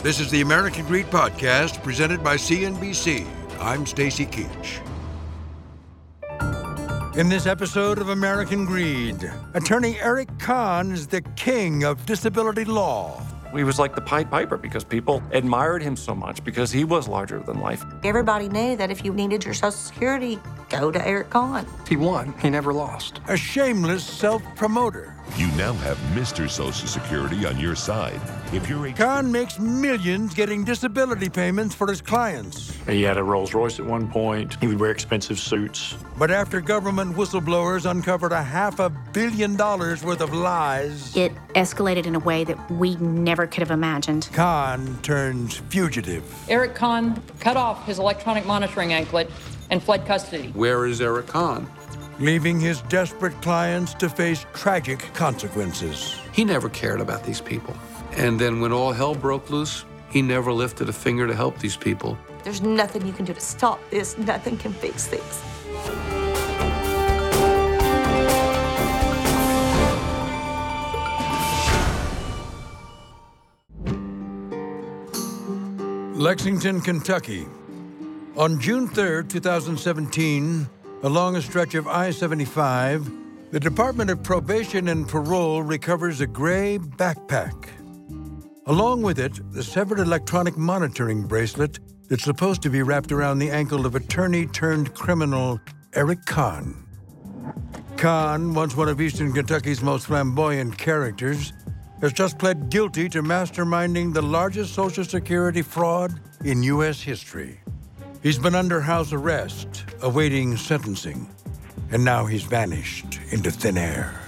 This is the American Greed Podcast presented by CNBC. I'm Stacy Keach. In this episode of American Greed, attorney Eric Conn is the king of disability law. He was like the Pied Piper because people admired him so much because he was larger than life. Everybody knew that if you needed your Social Security, go to Eric Conn. He won. He never lost. A shameless self promoter. You now have Mr. Social Security on your side. Eric Conn makes millions getting disability payments for his clients. He had a Rolls Royce at one point. He would wear expensive suits. But after government whistleblowers uncovered a half a billion dollars worth of lies, It escalated in a way that we never could have imagined. Conn turns fugitive. Eric Conn cut off his electronic monitoring anklet and fled custody. Where is Eric Conn? Leaving his desperate clients to face tragic consequences. He never cared about these people. And then when all hell broke loose, he never lifted a finger to help these people. There's nothing you can do to stop this. Nothing can fix this. Lexington, Kentucky. On June 3, 2017, along a stretch of I 75, the Department of Probation and Parole recovers a gray backpack. Along with it, the severed electronic monitoring bracelet that's supposed to be wrapped around the ankle of attorney turned criminal Eric Conn. Conn, once one of Eastern Kentucky's most flamboyant characters, has just pled guilty to masterminding the largest Social Security fraud in U.S. history. He's been under house arrest, awaiting sentencing, and now he's vanished into thin air.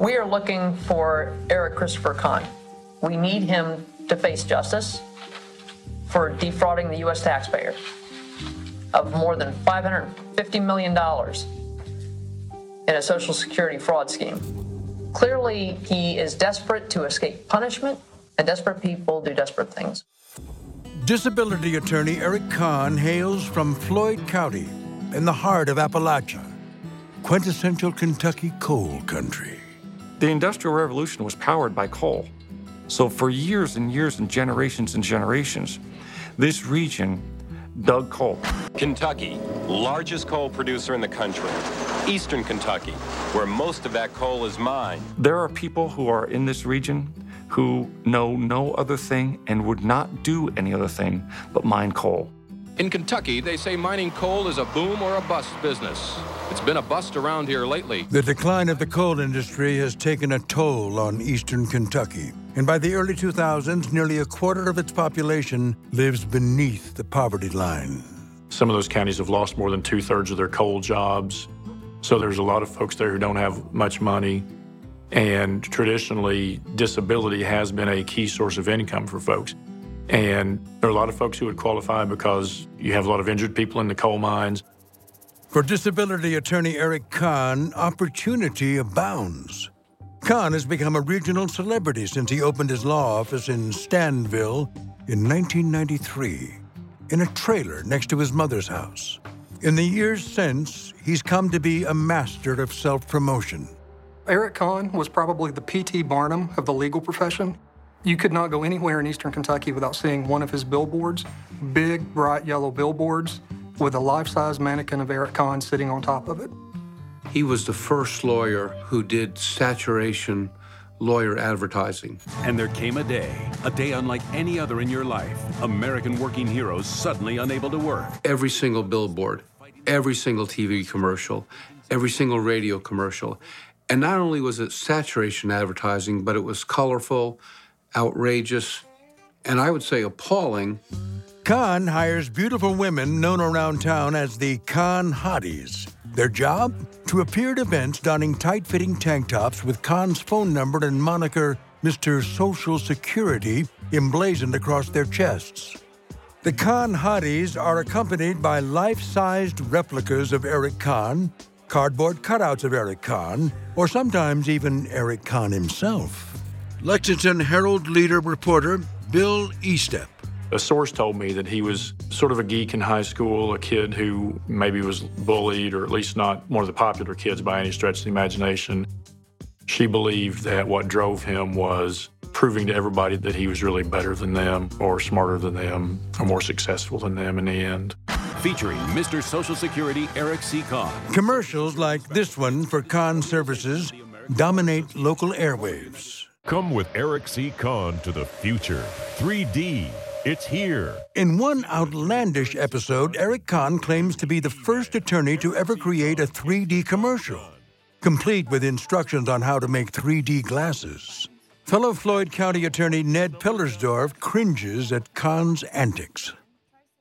We are looking for Eric Christopher Conn. We need him to face justice for defrauding the U.S. taxpayer of more than $550 million in a Social Security fraud scheme. Clearly, he is desperate to escape punishment, and desperate people do desperate things. Disability attorney Eric Conn hails from Floyd County in the heart of Appalachia, quintessential Kentucky coal country. The Industrial Revolution was powered by coal. So for years and years and generations and generations, this region dug coal. Kentucky, largest coal producer in the country. Eastern Kentucky, where most of that coal is mined. There are people who are in this region who know no other thing and would not do any other thing but mine coal. In Kentucky, they say mining coal is a boom or a bust business. It's been a bust around here lately. The decline of the coal industry has taken a toll on eastern Kentucky. And by the early 2000s, nearly a quarter of its population lives beneath the poverty line. Some of those counties have lost more than two thirds of their coal jobs. So there's a lot of folks there who don't have much money. And traditionally, disability has been a key source of income for folks. And there are a lot of folks who would qualify because you have a lot of injured people in the coal mines. For disability attorney Eric Conn, opportunity abounds. Conn has become a regional celebrity since he opened his law office in Stanville in 1993, in a trailer next to his mother's house. In the years since, he's come to be a master of self promotion. Eric Conn was probably the P.T. Barnum of the legal profession. You could not go anywhere in eastern Kentucky without seeing one of his billboards, big, bright yellow billboards, with a life size mannequin of Eric Conn sitting on top of it. He was the first lawyer who did saturation lawyer advertising. And there came a day, a day unlike any other in your life. American working heroes suddenly unable to work. Every single billboard, every single TV commercial, every single radio commercial. And not only was it saturation advertising, but it was colorful, outrageous, and I would say appalling. Conn hires beautiful women known around town as the Conn Hotties. Their job? To appear at events donning tight fitting tank tops with Conn's phone number and moniker Mr. Social Security emblazoned across their chests. The Conn hotties are accompanied by life sized replicas of Eric Conn, cardboard cutouts of Eric Conn, or sometimes even Eric Conn himself. Lexington Herald leader reporter Bill Estep. A source told me that he was sort of a geek in high school, a kid who maybe was bullied, or at least not one of the popular kids by any stretch of the imagination. She believed that what drove him was proving to everybody that he was really better than them, or smarter than them, or more successful than them in the end. Featuring Mr. Social Security Eric C. Conn. Commercials like this one for Conn services dominate local airwaves. Come with Eric C. Conn to the future. 3D. It's here. In one outlandish episode, Eric Conn claims to be the first attorney to ever create a 3D commercial, complete with instructions on how to make 3D glasses. Fellow Floyd County attorney Ned Pillersdorf cringes at Conn's antics.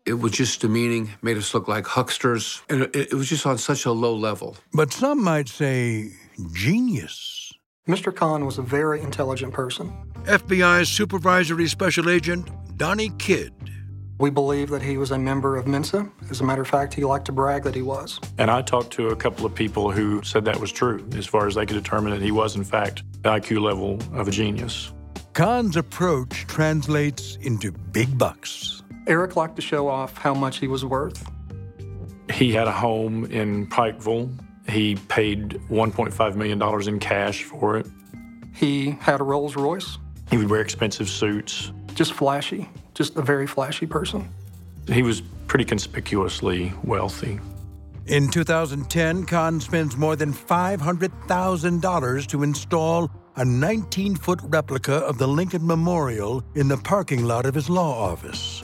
It was just demeaning, made us look like hucksters, and it, it was just on such a low level. But some might say genius. Mr. Conn was a very intelligent person. FBI Supervisory Special Agent Donnie Kidd. We believe that he was a member of Mensa. As a matter of fact, he liked to brag that he was. And I talked to a couple of people who said that was true, as far as they could determine that he was, in fact, the IQ level of a genius. Conn's approach translates into big bucks. Eric liked to show off how much he was worth. He had a home in Pikeville. He paid $1.5 million in cash for it. He had a Rolls Royce. He would wear expensive suits. Just flashy, just a very flashy person. He was pretty conspicuously wealthy. In 2010, Conn spends more than $500,000 to install a 19 foot replica of the Lincoln Memorial in the parking lot of his law office.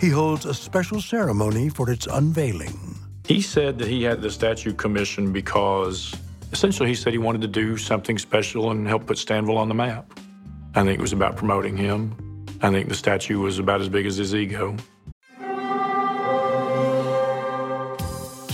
He holds a special ceremony for its unveiling. He said that he had the statue commissioned because essentially he said he wanted to do something special and help put Stanville on the map. I think it was about promoting him. I think the statue was about as big as his ego.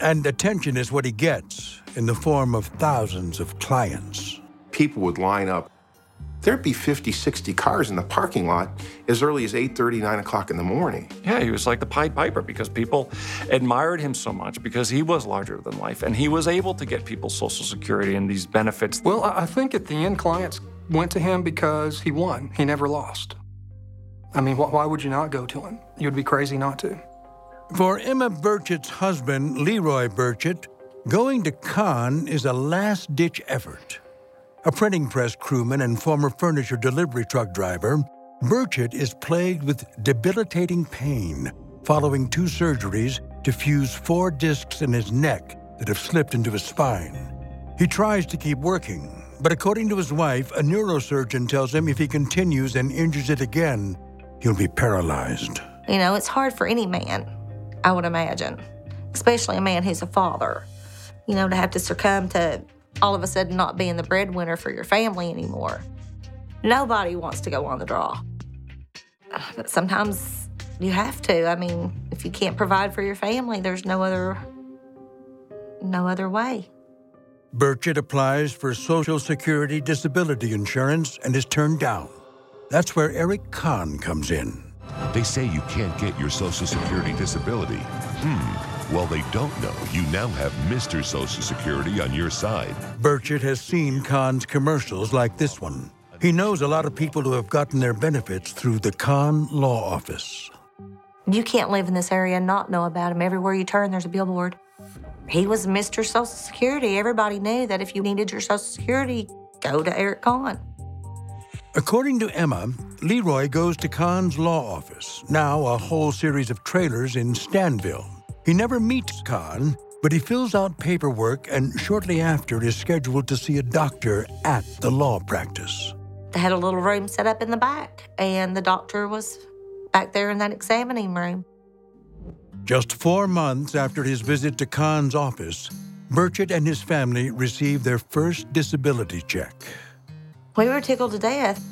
and attention is what he gets in the form of thousands of clients. People would line up. There'd be 50, 60 cars in the parking lot as early as 8.30, 9 o'clock in the morning. Yeah, he was like the Pied Piper because people admired him so much because he was larger than life and he was able to get people Social Security and these benefits. Well, I think at the end, clients went to him because he won. He never lost. I mean, why would you not go to him? You'd be crazy not to. For Emma Burchett's husband, Leroy Burchett, going to Conn is a last ditch effort. A printing press crewman and former furniture delivery truck driver, Burchett is plagued with debilitating pain following two surgeries to fuse four discs in his neck that have slipped into his spine. He tries to keep working, but according to his wife, a neurosurgeon tells him if he continues and injures it again, he'll be paralyzed. You know, it's hard for any man I would imagine, especially a man who's a father. You know, to have to succumb to all of a sudden not being the breadwinner for your family anymore. Nobody wants to go on the draw. Ah, but sometimes you have to. I mean, if you can't provide for your family, there's no other no other way. Burchett applies for Social Security disability insurance and is turned down. That's where Eric Conn comes in. They say you can't get your Social Security disability. Hmm. Well, they don't know you now have Mr. Social Security on your side. Burchett has seen Conn's commercials like this one. He knows a lot of people who have gotten their benefits through the Conn Law Office. You can't live in this area and not know about him. Everywhere you turn, there's a billboard. He was Mr. Social Security. Everybody knew that if you needed your Social Security, go to Eric Conn. According to Emma, Leroy goes to Conn's law office, now a whole series of trailers in Stanville. He never meets Conn, but he fills out paperwork and shortly after is scheduled to see a doctor at the law practice. They had a little room set up in the back, and the doctor was back there in that examining room. Just four months after his visit to Conn's office, Burchett and his family received their first disability check. We were tickled to death.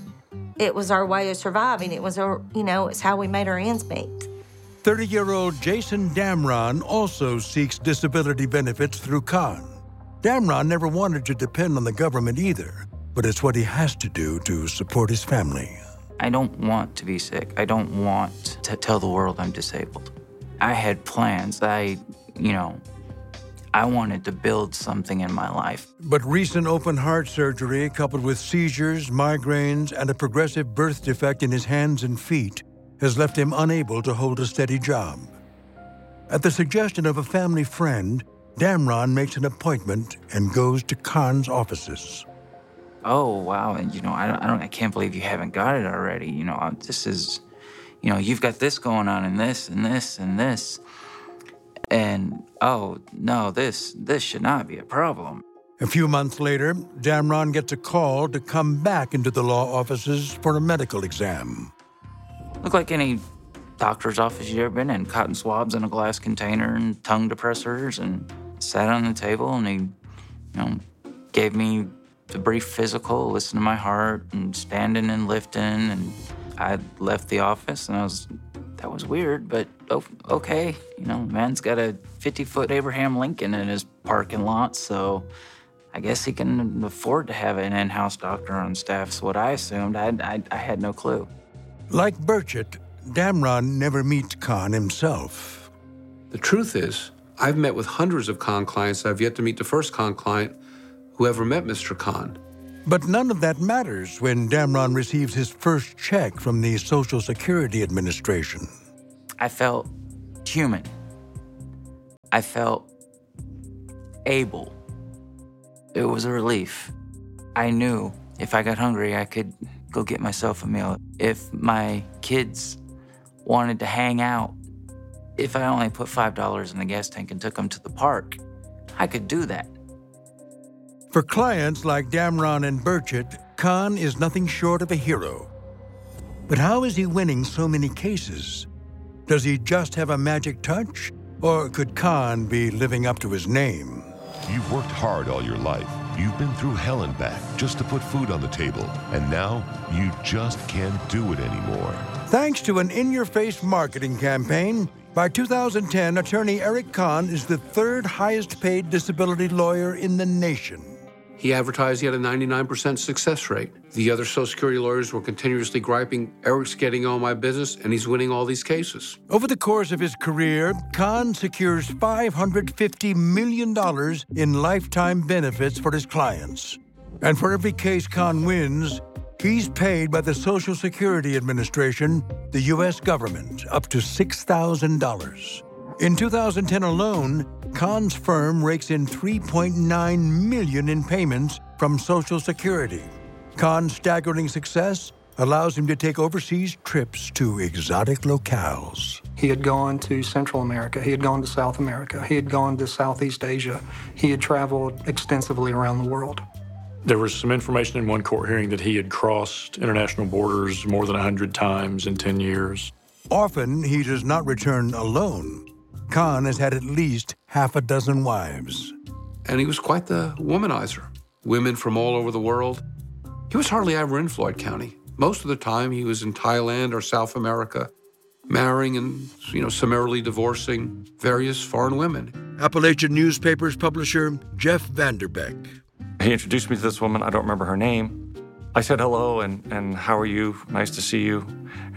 It was our way of surviving. It was, our, you know, it's how we made our ends meet. 30 year old Jason Damron also seeks disability benefits through Conn. Damron never wanted to depend on the government either, but it's what he has to do to support his family. I don't want to be sick. I don't want to tell the world I'm disabled. I had plans. I, you know, I wanted to build something in my life. But recent open heart surgery, coupled with seizures, migraines, and a progressive birth defect in his hands and feet, has left him unable to hold a steady job. At the suggestion of a family friend, Damron makes an appointment and goes to Conn's offices. Oh wow! And you know, I don't, I don't, I can't believe you haven't got it already. You know, this is, you know, you've got this going on, and this, and this, and this, and oh no, this, this should not be a problem. A few months later, Damron gets a call to come back into the law offices for a medical exam. Look like any doctor's office you ever been in. Cotton swabs in a glass container and tongue depressors, and sat on the table, and he, you know, gave me the brief physical, listened to my heart, and standing and lifting. And I left the office, and I was, that was weird, but okay. You know, man's got a 50 foot Abraham Lincoln in his parking lot, so I guess he can afford to have an in house doctor on staff, is what I assumed. I, I, I had no clue. Like Burchett, Damron never meets Conn himself. The truth is, I've met with hundreds of Conn clients. I've yet to meet the first Conn client who ever met Mr. Conn. But none of that matters when Damron receives his first check from the Social Security Administration. I felt human. I felt able. It was a relief. I knew if I got hungry, I could go get myself a meal. If my kids wanted to hang out, if I only put $5 in the gas tank and took them to the park, I could do that. For clients like Damron and Burchett, Conn is nothing short of a hero. But how is he winning so many cases? Does he just have a magic touch? Or could Conn be living up to his name? You've worked hard all your life. You've been through hell and back just to put food on the table. And now you just can't do it anymore. Thanks to an in your face marketing campaign, by 2010, attorney Eric Conn is the third highest paid disability lawyer in the nation. He advertised he had a 99% success rate. The other Social Security lawyers were continuously griping, Eric's getting all my business, and he's winning all these cases. Over the course of his career, Conn secures $550 million in lifetime benefits for his clients. And for every case Conn wins, he's paid by the Social Security Administration, the U.S. government, up to $6,000. In 2010 alone, Conn's firm rakes in 3.9 million in payments from Social Security. Conn's staggering success allows him to take overseas trips to exotic locales. He had gone to Central America, he had gone to South America, he had gone to Southeast Asia. He had traveled extensively around the world. There was some information in one court hearing that he had crossed international borders more than 100 times in 10 years. Often, he does not return alone. Conn has had at least half a dozen wives. And he was quite the womanizer. Women from all over the world. He was hardly ever in Floyd County. Most of the time, he was in Thailand or South America, marrying and, you know, summarily divorcing various foreign women. Appalachian newspapers publisher Jeff Vanderbeck. He introduced me to this woman. I don't remember her name. I said hello and, and how are you? Nice to see you.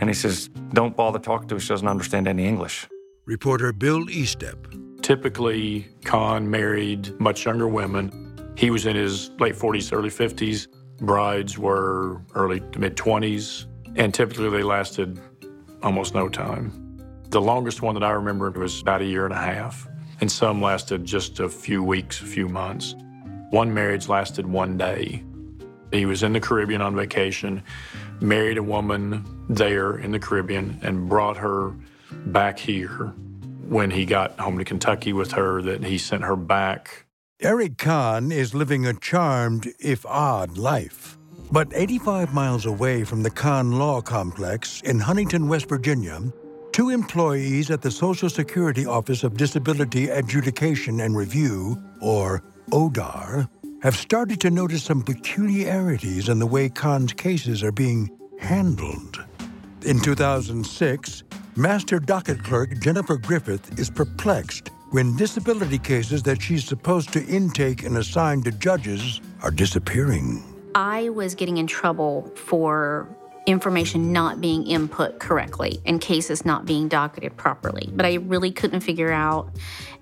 And he says, Don't bother talking to her. She doesn't understand any English. Reporter Bill Estep. Typically, Conn married much younger women. He was in his late 40s, early 50s. Brides were early to mid 20s, and typically they lasted almost no time. The longest one that I remember was about a year and a half, and some lasted just a few weeks, a few months. One marriage lasted one day. He was in the Caribbean on vacation, married a woman there in the Caribbean, and brought her back here. When he got home to Kentucky with her, that he sent her back. Eric Conn is living a charmed, if odd, life. But 85 miles away from the Conn Law Complex in Huntington, West Virginia, two employees at the Social Security Office of Disability Adjudication and Review, or ODAR, have started to notice some peculiarities in the way Conn's cases are being handled. In 2006, Master Docket Clerk Jennifer Griffith is perplexed when disability cases that she's supposed to intake and assign to judges are disappearing. I was getting in trouble for information not being input correctly and cases not being docketed properly. But I really couldn't figure out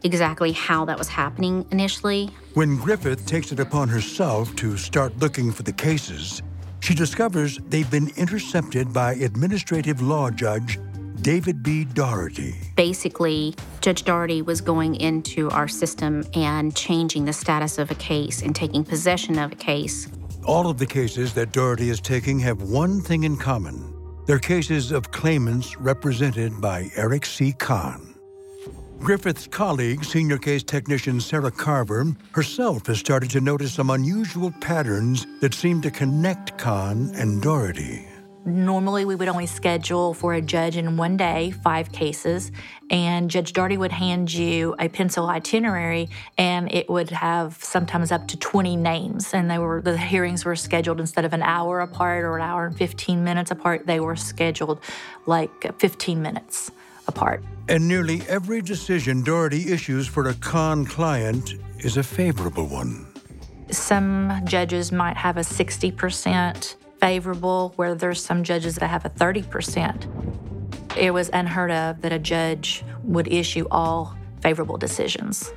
exactly how that was happening initially. When Griffith takes it upon herself to start looking for the cases, she discovers they've been intercepted by administrative law judge David B. Daugherty. Basically, Judge Daugherty was going into our system and changing the status of a case and taking possession of a case. All of the cases that Daugherty is taking have one thing in common. They're cases of claimants represented by Eric C. Conn. Griffith's colleague, senior case technician Sarah Carver, herself has started to notice some unusual patterns that seem to connect Conn and Daugherty. Normally, we would only schedule for a judge in one day, five cases, and Judge Daugherty would hand you a pencil itinerary, and it would have sometimes up to 20 names. And they were the hearings were scheduled instead of an hour apart or an hour and 15 minutes apart, they were scheduled like 15 minutes apart. And nearly every decision Daugherty issues for a Conn client is a favorable one. Some judges might have a 60% favorable, where there's some judges that have a 30%. It was unheard of that a judge would issue all favorable decisions.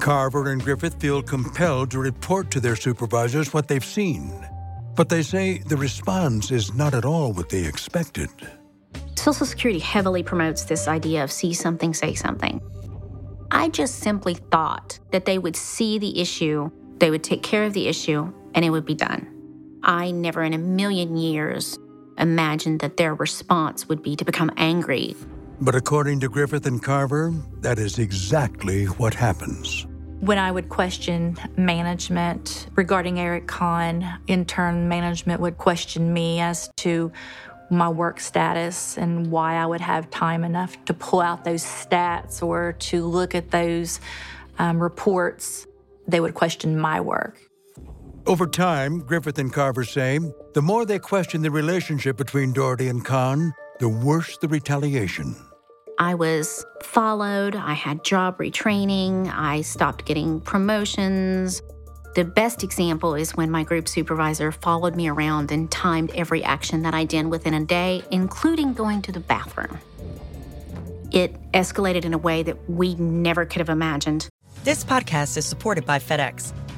Carver and Griffith feel compelled to report to their supervisors what they've seen. But they say the response is not at all what they expected. Social Security heavily promotes this idea of see something, say something. I just simply thought that they would see the issue, they would take care of the issue, and it would be done. I never in a million years imagined that their response would be to become angry. But according to Griffith and Carver, that is exactly what happens. When I would question management regarding Eric Conn, in turn, management would question me as to my work status and why I would have time enough to pull out those stats or to look at those um, reports. They would question my work. Over time, Griffith and Carver say, the more they question the relationship between Daugherty and Conn, the worse the retaliation. I was followed, I had job retraining, I stopped getting promotions. The best example is when my group supervisor followed me around and timed every action that I did within a day, including going to the bathroom. It escalated in a way that we never could have imagined. This podcast is supported by FedEx.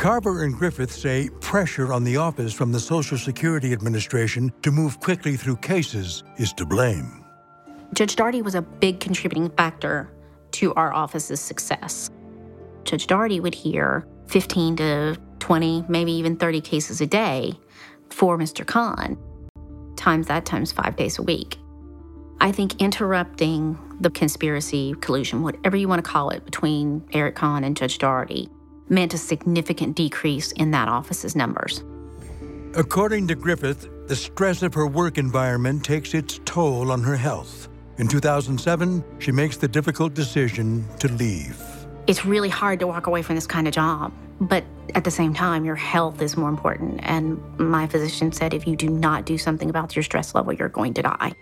Carver and Griffith say pressure on the office from the Social Security Administration to move quickly through cases is to blame. Judge Daugherty was a big contributing factor to our office's success. Judge Daugherty would hear 15 to 20, maybe even 30 cases a day for Mr. Conn, times that times five days a week. I think interrupting the conspiracy, collusion, whatever you want to call it, between Eric Conn and Judge Daugherty meant a significant decrease in that office's numbers. According to Griffith, the stress of her work environment takes its toll on her health. In 2007, she makes the difficult decision to leave. It's really hard to walk away from this kind of job, but at the same time, your health is more important. And my physician said if you do not do something about your stress level, you're going to die.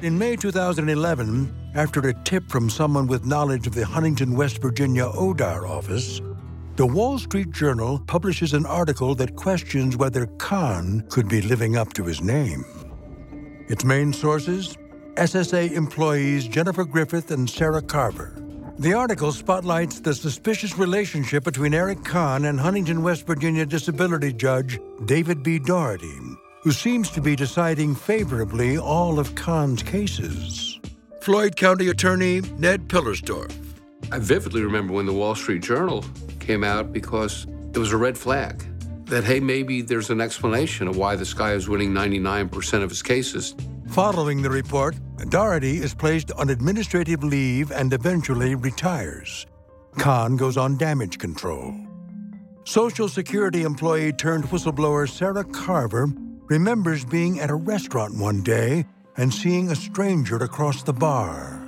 In May 2011, after a tip from someone with knowledge of the Huntington, West Virginia ODAR office, the Wall Street Journal publishes an article that questions whether Conn could be living up to his name. Its main sources SSA employees Jennifer Griffith and Sarah Carver. The article spotlights the suspicious relationship between Eric Conn and Huntington, West Virginia disability judge David B. Daugherty, who seems to be deciding favorably all of Conn's cases. Floyd County Attorney Ned Pillersdorf. I vividly remember when the Wall Street Journal came out because it was a red flag that, hey, maybe there's an explanation of why this guy is winning 99% of his cases. Following the report, Daugherty is placed on administrative leave and eventually retires. Conn goes on damage control. Social Security employee turned whistleblower Sarah Carver remembers being at a restaurant one day and seeing a stranger across the bar.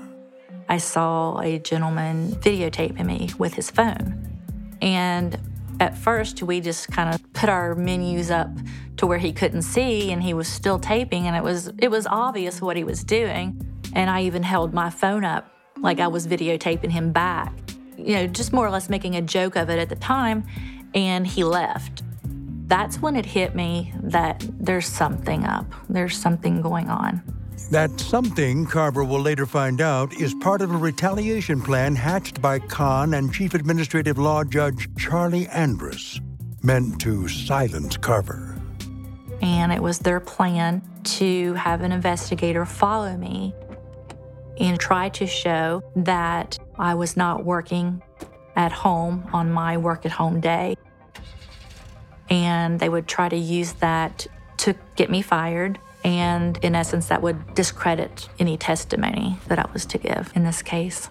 I saw a gentleman videotaping me with his phone. And at first, we just kind of put our menus up to where he couldn't see, and he was still taping, and it was it was obvious what he was doing. And I even held my phone up like I was videotaping him back, you know, just more or less making a joke of it at the time. And he left. That's when it hit me that there's something up. There's something going on. That something, Carver will later find out, is part of a retaliation plan hatched by Conn and Chief Administrative Law Judge Charlie Andrus, meant to silence Carver. And it was their plan to have an investigator follow me and try to show that I was not working at home on my work at home day. And they would try to use that to get me fired and in essence, that would discredit any testimony that I was to give in this case.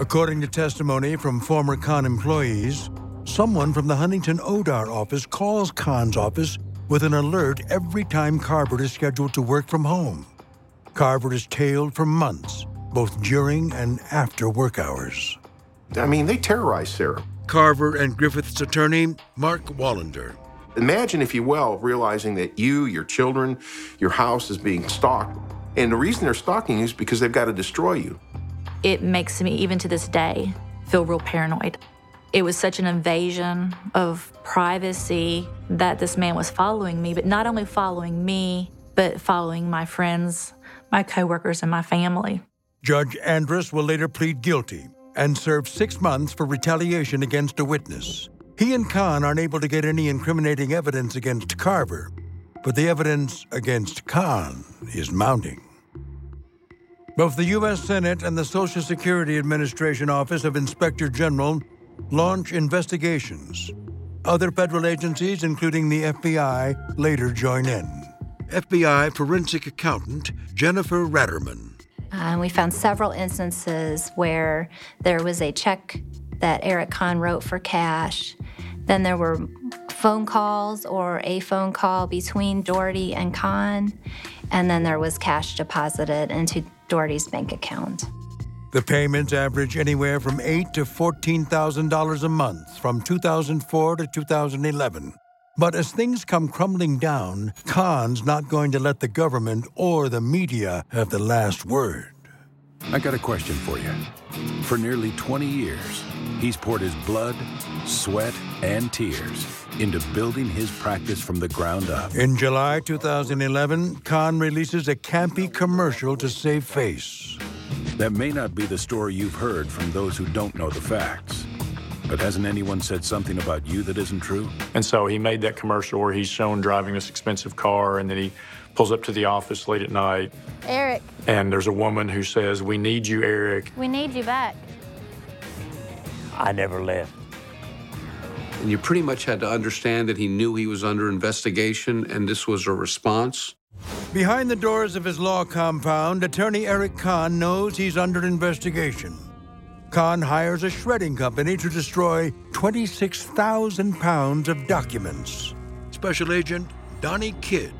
According to testimony from former Conn employees, someone from the Huntington ODAR office calls Conn's office with an alert every time Carver is scheduled to work from home. Carver is tailed for months, both during and after work hours. I mean, they terrorize Sarah. Carver and Griffith's attorney, Mark Wallander. Imagine, if you will, realizing that you, your children, your house is being stalked. And the reason they're stalking you is because they've got to destroy you. It makes me, even to this day, feel real paranoid. It was such an invasion of privacy that this man was following me, but not only following me, but following my friends, my coworkers, and my family. Judge Andrus will later plead guilty and serve six months for retaliation against a witness. He and Conn aren't able to get any incriminating evidence against Carver, but the evidence against Conn is mounting. Both the U.S. Senate and the Social Security Administration Office of Inspector General launch investigations. Other federal agencies, including the FBI, later join in. FBI forensic accountant Jennifer Ratterman. Uh, we found several instances where there was a check that Eric Conn wrote for cash. Then there were phone calls or a phone call between Daugherty and Conn. And then there was cash deposited into Daugherty's bank account. The payments average anywhere from eight to fourteen thousand dollars a month from 2004 to 2011. But as things come crumbling down, Conn's not going to let the government or the media have the last word. I got a question for you. For nearly 20 years, he's poured his blood, sweat, and tears into building his practice from the ground up. In July 2011, Conn releases a campy commercial to save face. That may not be the story you've heard from those who don't know the facts. But hasn't anyone said something about you that isn't true? And so he made that commercial where he's shown driving this expensive car, and then he pulls up to the office late at night, Eric, and there's a woman who says, We need you, Eric. we need you back. I never left. And you pretty much had to understand that he knew he was under investigation and this was a response. Behind the doors of his law compound, attorney Eric Conn knows he's under investigation. Conn hires a shredding company to destroy 26,000 pounds of documents. Special Agent Donnie Kidd.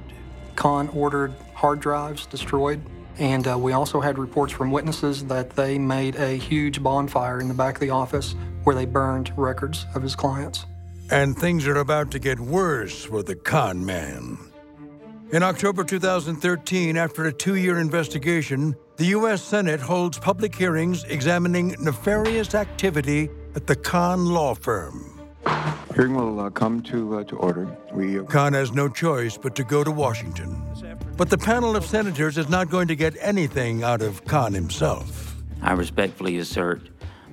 Conn ordered hard drives destroyed, and uh, we also had reports from witnesses that they made a huge bonfire in the back of the office where they burned records of his clients. And things are about to get worse for the con man. In October 2013, after a two year investigation, the U.S. Senate holds public hearings examining nefarious activity at the Conn law firm. Hearing will uh, come to uh, to order. We uh, Conn has no choice but to go to Washington. But the panel of senators is not going to get anything out of Conn himself. I respectfully assert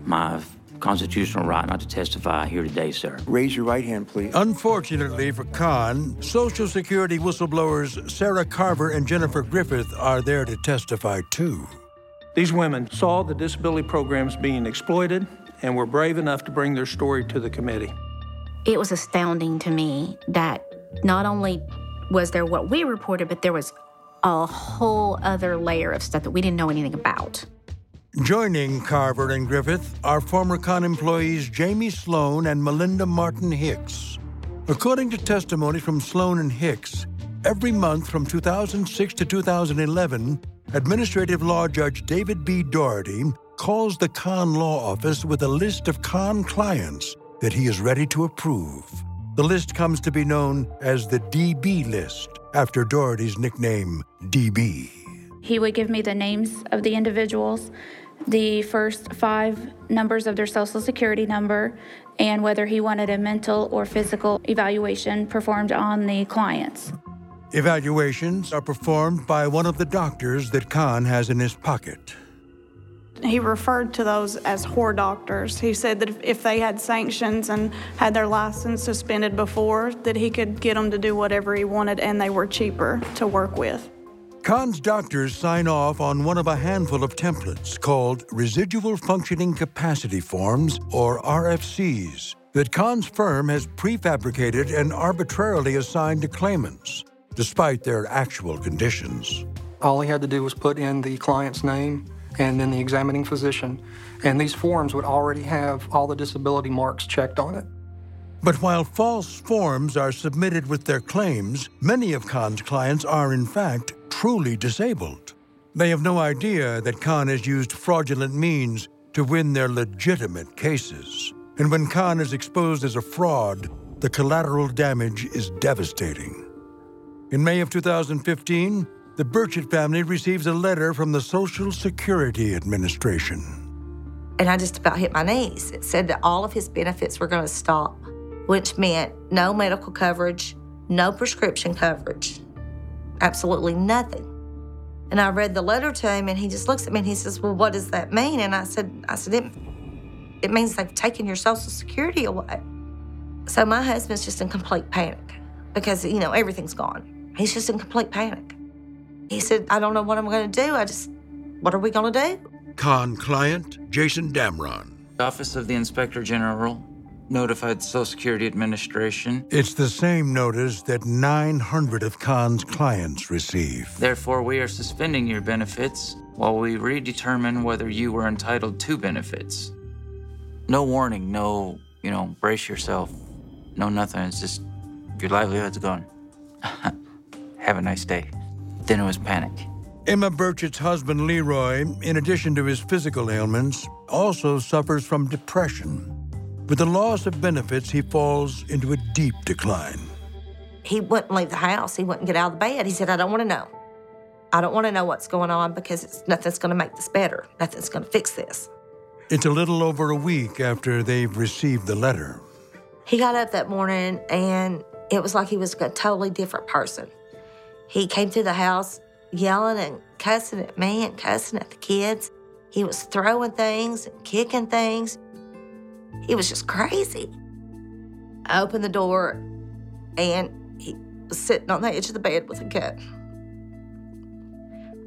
my constitutional right not to testify here today, sir. raise your right hand, please. Unfortunately for Conn, Social Security whistleblowers Sarah Carver and Jennifer Griffith are there to testify too. These women saw the disability programs being exploited and were brave enough to bring their story to the committee. It was astounding to me that not only was there what we reported, but there was a whole other layer of stuff that we didn't know anything about. Joining Carver and Griffith are former Conn employees Jamie Sloan and Melinda Martin Hicks. According to testimony from Sloan and Hicks, every month from 2006 to 2011, Administrative Law Judge David B. Daugherty calls the Conn Law Office with a list of Conn clients that he is ready to approve. The list comes to be known as the DB list, after Daugherty's nickname, DB. He would give me the names of the individuals, the first five numbers of their social security number, and whether he wanted a mental or physical evaluation performed on the clients. Evaluations are performed by one of the doctors that Conn has in his pocket. He referred to those as whore doctors. He said that if- if they had sanctions and had their license suspended before, that he could get them to do whatever he wanted and they were cheaper to work with. Conn's doctors sign off on one of a handful of templates called Residual Functioning Capacity Forms, or RFCs, that Conn's firm has prefabricated and arbitrarily assigned to claimants, despite their actual conditions. All he had to do was put in the client's name and then the examining physician, and these forms would already have all the disability marks checked on it. But while false forms are submitted with their claims, many of Conn's clients are, in fact, truly disabled. They have no idea that Conn has used fraudulent means to win their legitimate cases. And when Conn is exposed as a fraud, the collateral damage is devastating. In May of 2015, the Burchett family receives a letter from the Social Security Administration. And I just about hit my knees. It said that all of his benefits were going to stop, which meant no medical coverage, no prescription coverage, absolutely nothing. And I read the letter to him, and he just looks at me and he says, "Well, what does that mean?" And I said, "I said it, it means they've taken your Social Security away." So my husband's just in complete panic because you know everything's gone. He's just in complete panic. He said, "I don't know what I'm going to do. I just, what are we going to do?" Conn client Jason Damron. Office of the Inspector General notified the Social Security Administration. It's the same notice that 900 of Conn's clients receive. Therefore, we are suspending your benefits while we redetermine whether you were entitled to benefits. No warning, no, you know, brace yourself, no nothing. It's just your livelihood's gone. Have a nice day. Then it was panic. Emma Burchett's husband Leroy, in addition to his physical ailments, also suffers from depression. With the loss of benefits, he falls into a deep decline. He wouldn't leave the house. He wouldn't get out of the bed. He said, I don't want to know. I don't want to know what's going on because it's, nothing's going to make this better. Nothing's going to fix this. It's a little over a week after they've received the letter. He got up that morning and it was like he was a totally different person. He came through the house yelling and cussing at me and cussing at the kids. He was throwing things and kicking things. he was just crazy. I opened the door and he was sitting on the edge of the bed with a gun.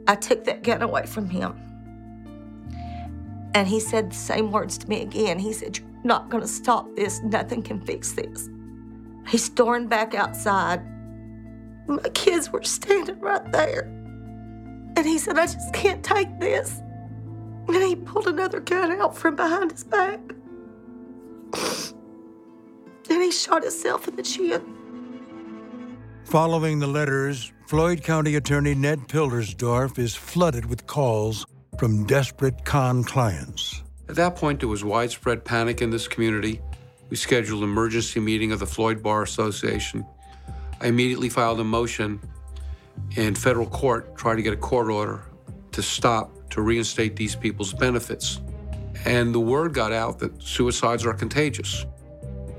I took that gun away from him. And he said the same words to me again. He said, You're not going to stop this. Nothing can fix this. He stormed back outside. My kids were standing right there. And he said, I just can't take this. And he pulled another gun out from behind his back. and he shot himself in the chin. Following the letters, Floyd County Attorney Ned Pillersdorf is flooded with calls from desperate Conn clients. At that point, there was widespread panic in this community. We scheduled an emergency meeting of the Floyd Bar Association. I immediately filed a motion in federal court trying to get a court order to stop to reinstate these people's benefits. And the word got out that suicides are contagious.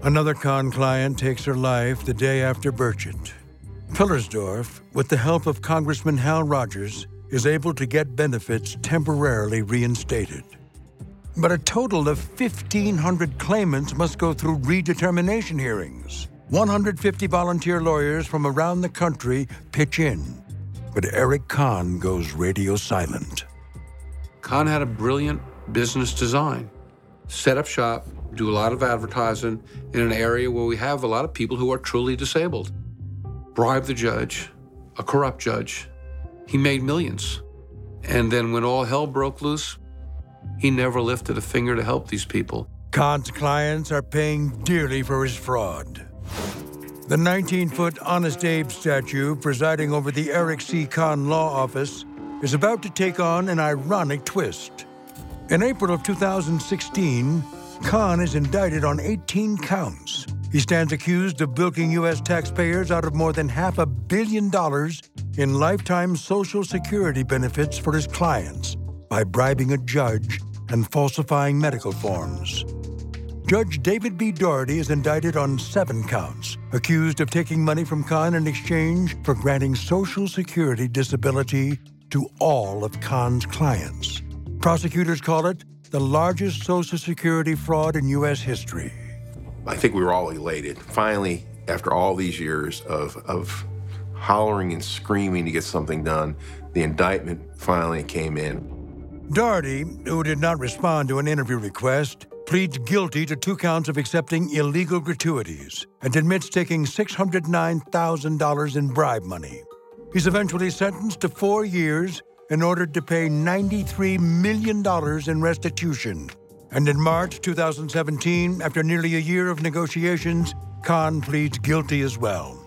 Another Conn client takes her life the day after Burchett. Pillersdorf, with the help of Congressman Hal Rogers, is able to get benefits temporarily reinstated. But a total of 1,500 claimants must go through redetermination hearings. 150 volunteer lawyers from around the country pitch in. But Eric Conn goes radio silent. Conn had a brilliant business design. Set up shop, do a lot of advertising in an area where we have a lot of people who are truly disabled. Bribe the judge, a corrupt judge. He made millions. And then when all hell broke loose, he never lifted a finger to help these people. Conn's clients are paying dearly for his fraud. The 19 foot Honest Abe statue presiding over the Eric C. Conn Law Office is about to take on an ironic twist. In April of 2016, Conn is indicted on 18 counts. He stands accused of bilking U.S. taxpayers out of more than half a billion dollars in lifetime Social Security benefits for his clients by bribing a judge and falsifying medical forms. Judge David B. Daugherty is indicted on seven counts, accused of taking money from Conn in exchange for granting Social Security disability to all of Conn's clients. Prosecutors call it the largest Social Security fraud in U.S. history. I think we were all elated. Finally, after all these years of, of hollering and screaming to get something done, the indictment finally came in. Daugherty, who did not respond to an interview request, pleads guilty to two counts of accepting illegal gratuities and admits taking $609,000 in bribe money. He's eventually sentenced to four years and ordered to pay $93 million in restitution. And in March 2017, after nearly a year of negotiations, Conn pleads guilty as well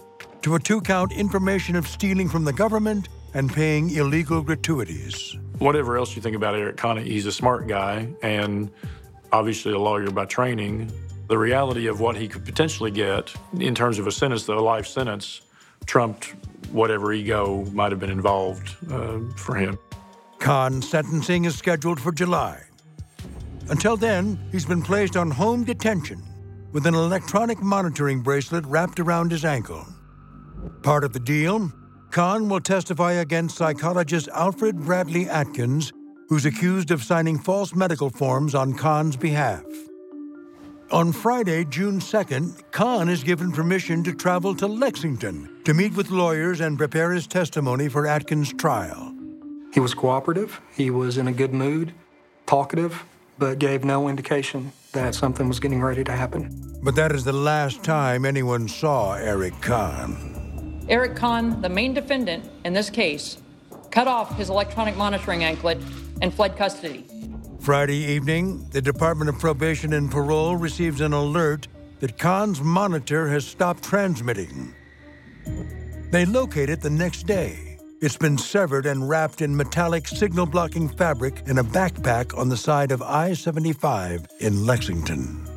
to a two count information of stealing from the government and paying illegal gratuities. Whatever else you think about Eric Conn, he's a smart guy and obviously a lawyer by training. The reality of what he could potentially get in terms of a sentence, a life sentence, trumped whatever ego might have been involved uh, for him. Conn's sentencing is scheduled for July. Until then, he's been placed on home detention with an electronic monitoring bracelet wrapped around his ankle. Part of the deal Conn will testify against psychologist Alfred Bradley Atkins, who's accused of signing false medical forms on Conn's behalf. On Friday, June 2nd, Conn is given permission to travel to Lexington to meet with lawyers and prepare his testimony for Atkins' trial. He was cooperative, he was in a good mood, talkative, but gave no indication that something was getting ready to happen. But that is the last time anyone saw Eric Conn. Eric Conn, the main defendant in this case, cut off his electronic monitoring anklet and fled custody. Friday evening, the Department of Probation and Parole receives an alert that Conn's monitor has stopped transmitting. They locate it the next day. It's been severed and wrapped in metallic signal blocking fabric in a backpack on the side of I 75 in Lexington.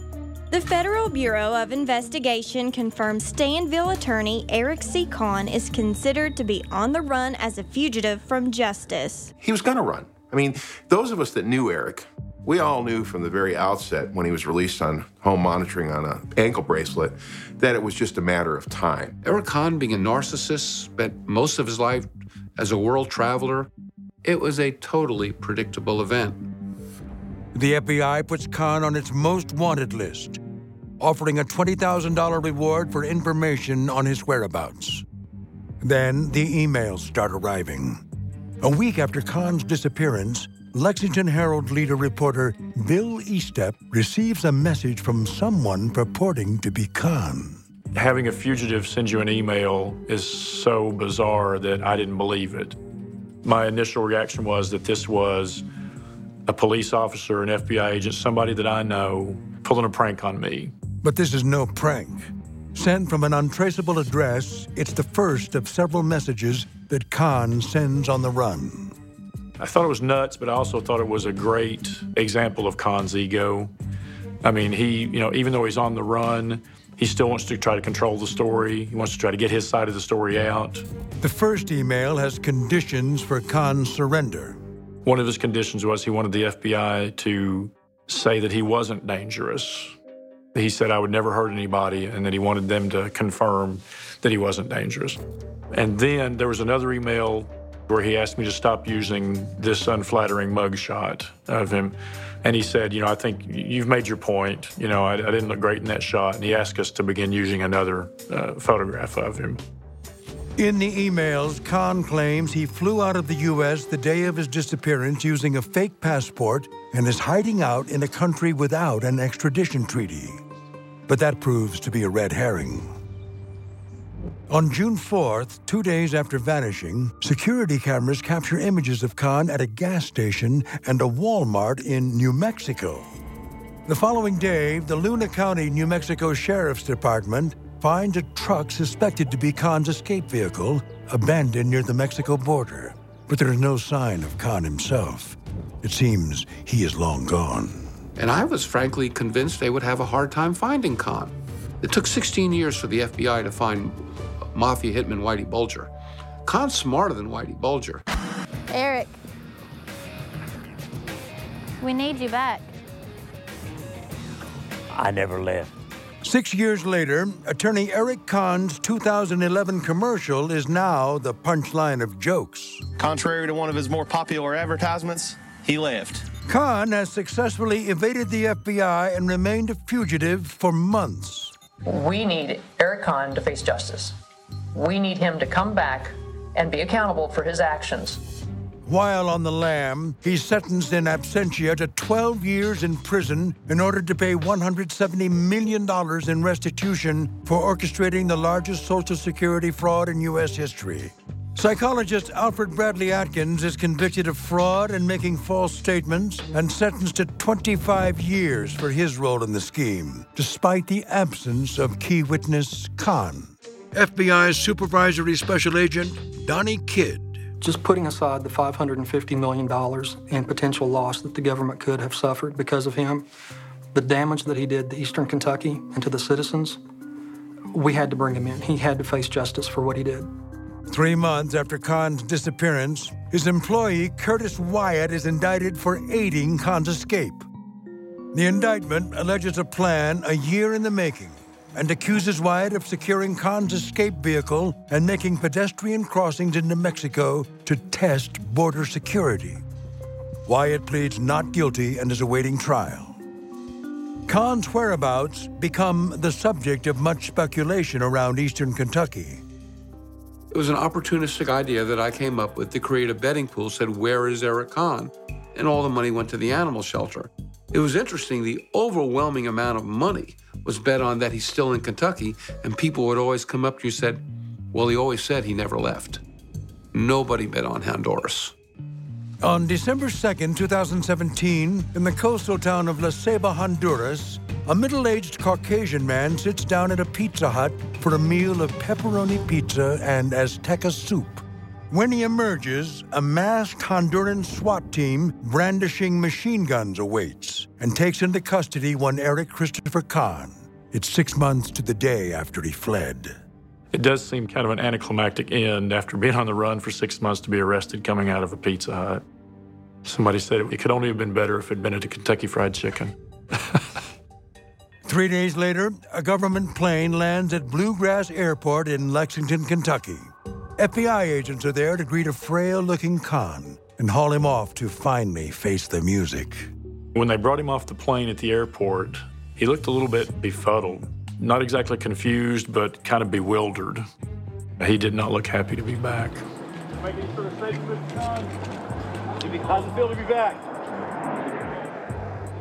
The Federal Bureau of Investigation confirms Stanville attorney Eric C. Conn is considered to be on the run as a fugitive from justice. He was going to run. I mean, those of us that knew Eric, we all knew from the very outset when he was released on home monitoring on an ankle bracelet that it was just a matter of time. Eric Conn, being a narcissist, spent most of his life as a world traveler. It was a totally predictable event. The FBI puts Conn on its most wanted list, offering a $20,000 reward for information on his whereabouts. Then the emails start arriving. A week after Conn's disappearance, Lexington Herald leader reporter Bill Eastep receives a message from someone purporting to be Conn. Having a fugitive send you an email is so bizarre that I didn't believe it. My initial reaction was that this was a police officer, an FBI agent, somebody that I know, pulling a prank on me. But this is no prank. Sent from an untraceable address, it's the first of several messages that Conn sends on the run. I thought it was nuts, but I also thought it was a great example of Conn's ego. I mean, he, you know, even though he's on the run, he still wants to try to control the story. He wants to try to get his side of the story out. The first email has conditions for Conn's surrender. One of his conditions was he wanted the FBI to say that he wasn't dangerous. He said I would never hurt anybody and that he wanted them to confirm that he wasn't dangerous. And then there was another email where he asked me to stop using this unflattering mugshot of him. And he said, You know, I think you've made your point. You know, I, I didn't look great in that shot. And he asked us to begin using another uh, photograph of him. In the emails, Conn claims he flew out of the U.S. the day of his disappearance using a fake passport and is hiding out in a country without an extradition treaty. But that proves to be a red herring. On June 4th, two days after vanishing, security cameras capture images of Conn at a gas station and a Walmart in New Mexico. The following day, the Luna County, New Mexico Sheriff's Department finds a truck suspected to be Conn's escape vehicle abandoned near the Mexico border. But there is no sign of Conn himself. It seems he is long gone. And I was frankly convinced they would have a hard time finding Conn. It took 16 years for the FBI to find mafia hitman Whitey Bulger. Conn's smarter than Whitey Bulger. Eric, we need you back. I never left. Six years later, attorney Eric Conn's 2011 commercial is now the punchline of jokes. Contrary to one of his more popular advertisements, he left. Conn has successfully evaded the FBI and remained a fugitive for months. We need Eric Conn to face justice. We need him to come back and be accountable for his actions. While on the lam, he's sentenced in absentia to 12 years in prison in order to pay $170 million in restitution for orchestrating the largest Social Security fraud in U.S. history. Psychologist Alfred Bradley Atkins is convicted of fraud and making false statements and sentenced to 25 years for his role in the scheme, despite the absence of key witness Conn. FBI Supervisory Special Agent Donnie Kidd. Just putting aside the $550 million in potential loss that the government could have suffered because of him, the damage that he did to Eastern Kentucky and to the citizens, we had to bring him in. He had to face justice for what he did. Three months after Conn's disappearance, his employee Curtis Wyatt is indicted for aiding Conn's escape. The indictment alleges a plan a year in the making and accuses Wyatt of securing Conn's escape vehicle and making pedestrian crossings into Mexico to test border security. Wyatt pleads not guilty and is awaiting trial. Conn's whereabouts become the subject of much speculation around eastern Kentucky. It was an opportunistic idea that I came up with to create a betting pool, said, Where is Eric Conn? And all the money went to the animal shelter. It was interesting, the overwhelming amount of money was bet on that he's still in Kentucky, and people would always come up to you and said, Well, he always said he never left. Nobody bet on Honduras. On December 2nd, 2017, in the coastal town of La Ceiba, Honduras, a middle aged Caucasian man sits down at a Pizza Hut for a meal of pepperoni pizza and Azteca soup. When he emerges, a masked Honduran SWAT team brandishing machine guns awaits and takes into custody one Eric Christopher Conn. It's six months to the day after he fled. It does seem kind of an anticlimactic end after being on the run for six months to be arrested coming out of a Pizza Hut. Somebody said it could only have been better if it had been at a Kentucky Fried Chicken. Three days later, a government plane lands at Bluegrass Airport in Lexington, Kentucky. FBI agents are there to greet a frail looking Conn and haul him off to finally face the music. When they brought him off the plane at the airport, he looked a little bit befuddled. Not exactly confused, but kind of bewildered. He did not look happy to be back. Making sure to safe, Mr. Conn. How's it feel to be back?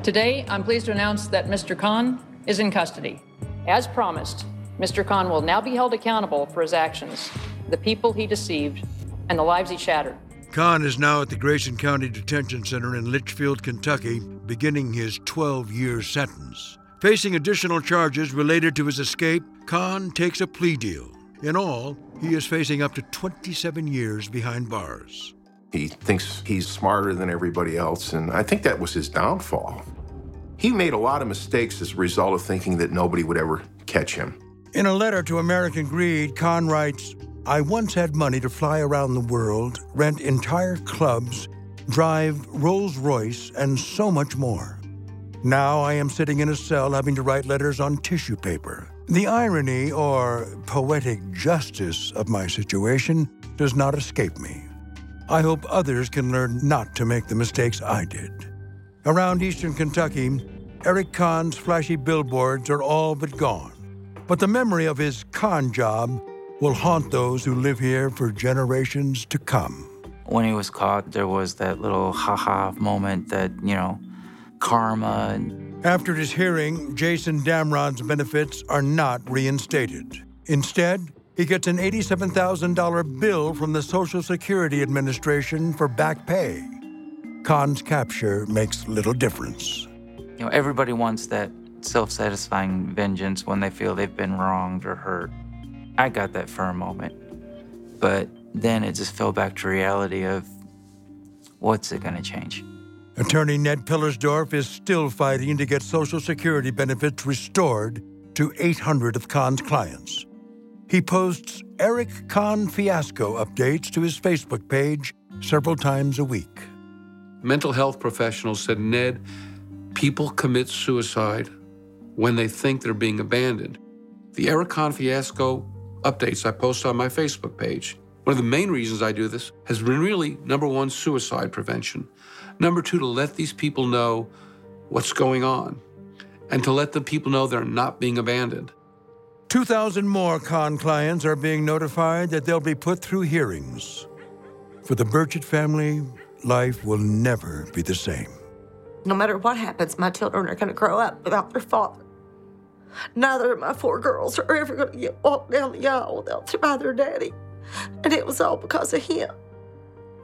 Today, I'm pleased to announce that Mr. Conn is in custody. As promised, Mr. Conn will now be held accountable for his actions, the people he deceived, and the lives he shattered. Conn is now at the Grayson County Detention Center in Litchfield, Kentucky, beginning his 12 year sentence. Facing additional charges related to his escape, Conn takes a plea deal. In all, he is facing up to 27 years behind bars. He thinks he's smarter than everybody else, and I think that was his downfall. He made a lot of mistakes as a result of thinking that nobody would ever catch him. In a letter to American Greed, Conn writes I once had money to fly around the world, rent entire clubs, drive Rolls Royce, and so much more. Now I am sitting in a cell having to write letters on tissue paper. The irony or poetic justice of my situation does not escape me. I hope others can learn not to make the mistakes I did. Around eastern Kentucky, Eric Conn's flashy billboards are all but gone. But the memory of his con job will haunt those who live here for generations to come. When he was caught, there was that little ha-ha moment that, you know, karma. And... After his hearing, Jason Damron's benefits are not reinstated. Instead, he gets an $87,000 bill from the Social Security Administration for back pay. Conn's capture makes little difference. You know, everybody wants that self satisfying vengeance when they feel they've been wronged or hurt. I got that for a moment. But then it just fell back to reality of what's it going to change? Attorney Ned Pillersdorf is still fighting to get Social Security benefits restored to 800 of Conn's clients. He posts Eric Conn fiasco updates to his Facebook page several times a week. Mental health professionals said, Ned, people commit suicide when they think they're being abandoned. The Eric Conn fiasco updates I post on my Facebook page. One of the main reasons I do this has been really number one, suicide prevention. Number two, to let these people know what's going on and to let the people know they're not being abandoned. 2,000 more Conn clients are being notified that they'll be put through hearings. For the Burchett family, life will never be the same. No matter what happens, my children are going to grow up without their father. Neither of my four girls are ever going to get walked down the aisle without their daddy. And it was all because of him.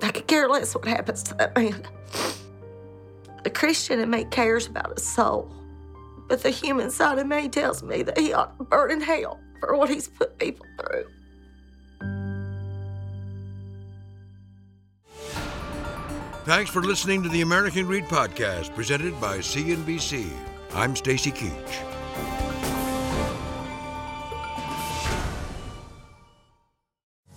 I could care less what happens to that man. The Christian in me cares about his soul. But the human side of me tells me that he ought to burn in hell for what he's put people through. Thanks for listening to the American Greed Podcast presented by CNBC. I'm Stacy Keach.